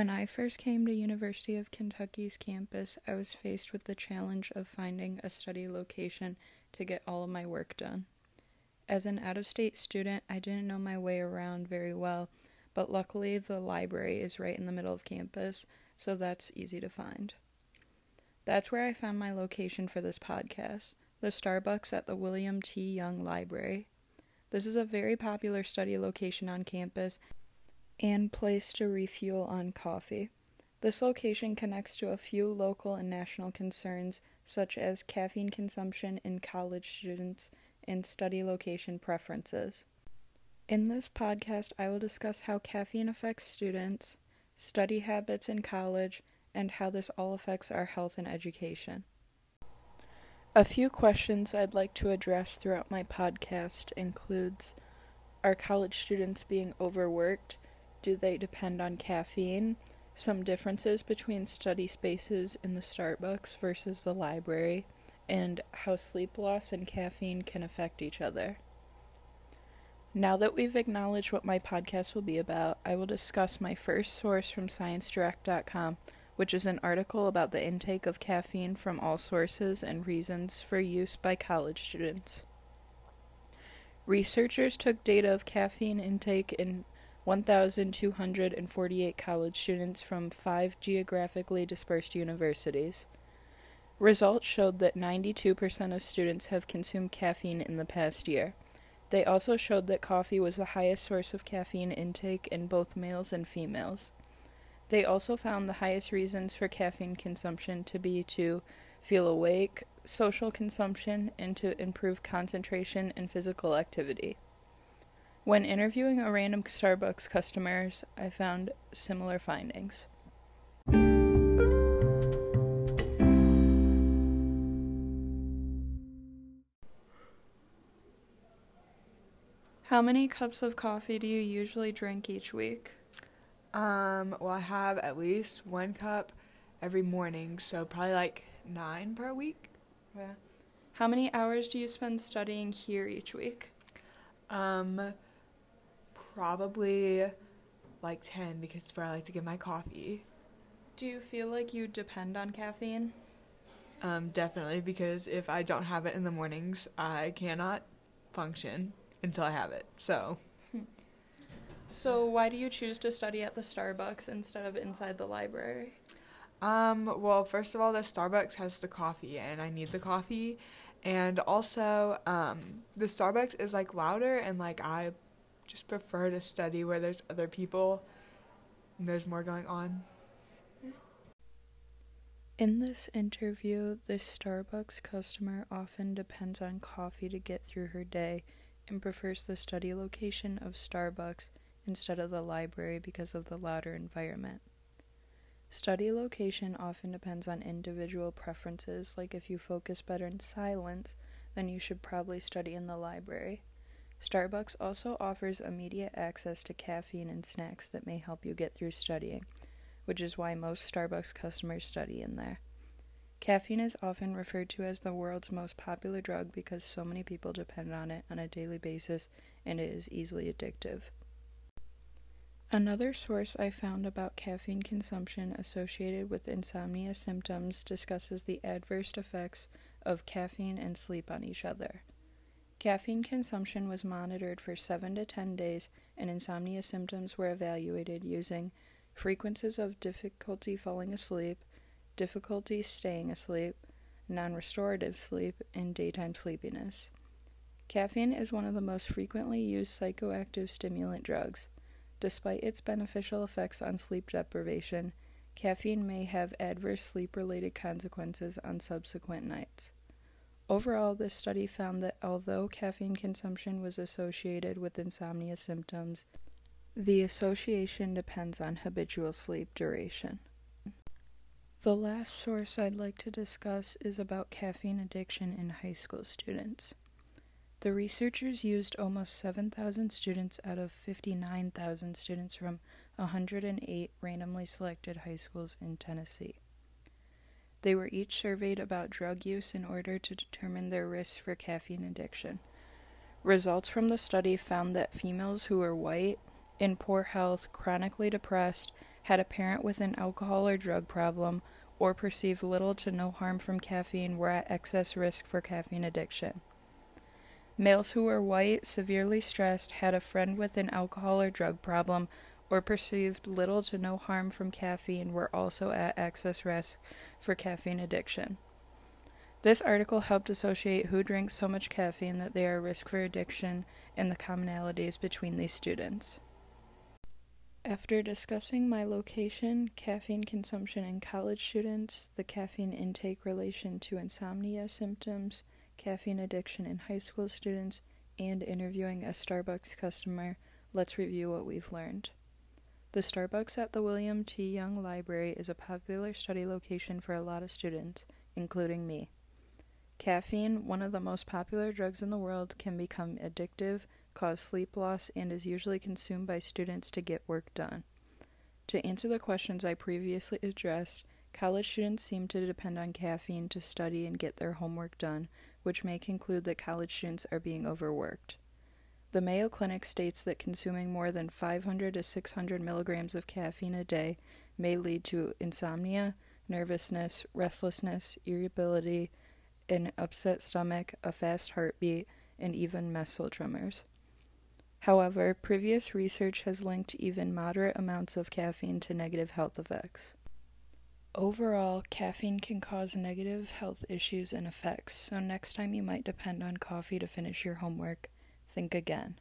When I first came to University of Kentucky's campus, I was faced with the challenge of finding a study location to get all of my work done. As an out of state student, I didn't know my way around very well, but luckily the library is right in the middle of campus, so that's easy to find. That's where I found my location for this podcast the Starbucks at the William T. Young Library. This is a very popular study location on campus and place to refuel on coffee. This location connects to a few local and national concerns, such as caffeine consumption in college students and study location preferences. In this podcast, I will discuss how caffeine affects students, study habits in college, and how this all affects our health and education. A few questions I'd like to address throughout my podcast includes are college students being overworked? Do they depend on caffeine? Some differences between study spaces in the Starbucks versus the library, and how sleep loss and caffeine can affect each other. Now that we've acknowledged what my podcast will be about, I will discuss my first source from ScienceDirect.com, which is an article about the intake of caffeine from all sources and reasons for use by college students. Researchers took data of caffeine intake in 1,248 college students from five geographically dispersed universities. Results showed that 92% of students have consumed caffeine in the past year. They also showed that coffee was the highest source of caffeine intake in both males and females. They also found the highest reasons for caffeine consumption to be to feel awake, social consumption, and to improve concentration and physical activity. When interviewing a random Starbucks customers, I found similar findings. How many cups of coffee do you usually drink each week? Um, well, I have at least one cup every morning, so probably like nine per week. Yeah. How many hours do you spend studying here each week? Um, probably like 10 because it's where I like to get my coffee. Do you feel like you depend on caffeine? Um, definitely because if I don't have it in the mornings, I cannot function until I have it. So. so why do you choose to study at the Starbucks instead of inside the library? Um, well, first of all, the Starbucks has the coffee and I need the coffee. And also, um, the Starbucks is like louder and like I just prefer to study where there's other people and there's more going on. In this interview, this Starbucks customer often depends on coffee to get through her day and prefers the study location of Starbucks instead of the library because of the louder environment. Study location often depends on individual preferences, like if you focus better in silence, then you should probably study in the library. Starbucks also offers immediate access to caffeine and snacks that may help you get through studying, which is why most Starbucks customers study in there. Caffeine is often referred to as the world's most popular drug because so many people depend on it on a daily basis and it is easily addictive. Another source I found about caffeine consumption associated with insomnia symptoms discusses the adverse effects of caffeine and sleep on each other. Caffeine consumption was monitored for 7 to 10 days, and insomnia symptoms were evaluated using frequencies of difficulty falling asleep, difficulty staying asleep, non restorative sleep, and daytime sleepiness. Caffeine is one of the most frequently used psychoactive stimulant drugs. Despite its beneficial effects on sleep deprivation, caffeine may have adverse sleep related consequences on subsequent nights. Overall, this study found that although caffeine consumption was associated with insomnia symptoms, the association depends on habitual sleep duration. The last source I'd like to discuss is about caffeine addiction in high school students. The researchers used almost 7,000 students out of 59,000 students from 108 randomly selected high schools in Tennessee. They were each surveyed about drug use in order to determine their risk for caffeine addiction. Results from the study found that females who were white, in poor health, chronically depressed, had a parent with an alcohol or drug problem, or perceived little to no harm from caffeine were at excess risk for caffeine addiction. Males who were white, severely stressed, had a friend with an alcohol or drug problem, or perceived little to no harm from caffeine were also at excess risk for caffeine addiction. This article helped associate who drinks so much caffeine that they are at risk for addiction and the commonalities between these students. After discussing my location, caffeine consumption in college students, the caffeine intake relation to insomnia symptoms, caffeine addiction in high school students, and interviewing a Starbucks customer, let's review what we've learned. The Starbucks at the William T. Young Library is a popular study location for a lot of students, including me. Caffeine, one of the most popular drugs in the world, can become addictive, cause sleep loss, and is usually consumed by students to get work done. To answer the questions I previously addressed, college students seem to depend on caffeine to study and get their homework done, which may conclude that college students are being overworked. The Mayo Clinic states that consuming more than 500 to 600 milligrams of caffeine a day may lead to insomnia, nervousness, restlessness, irritability, an upset stomach, a fast heartbeat, and even muscle tremors. However, previous research has linked even moderate amounts of caffeine to negative health effects. Overall, caffeine can cause negative health issues and effects, so next time you might depend on coffee to finish your homework, think again.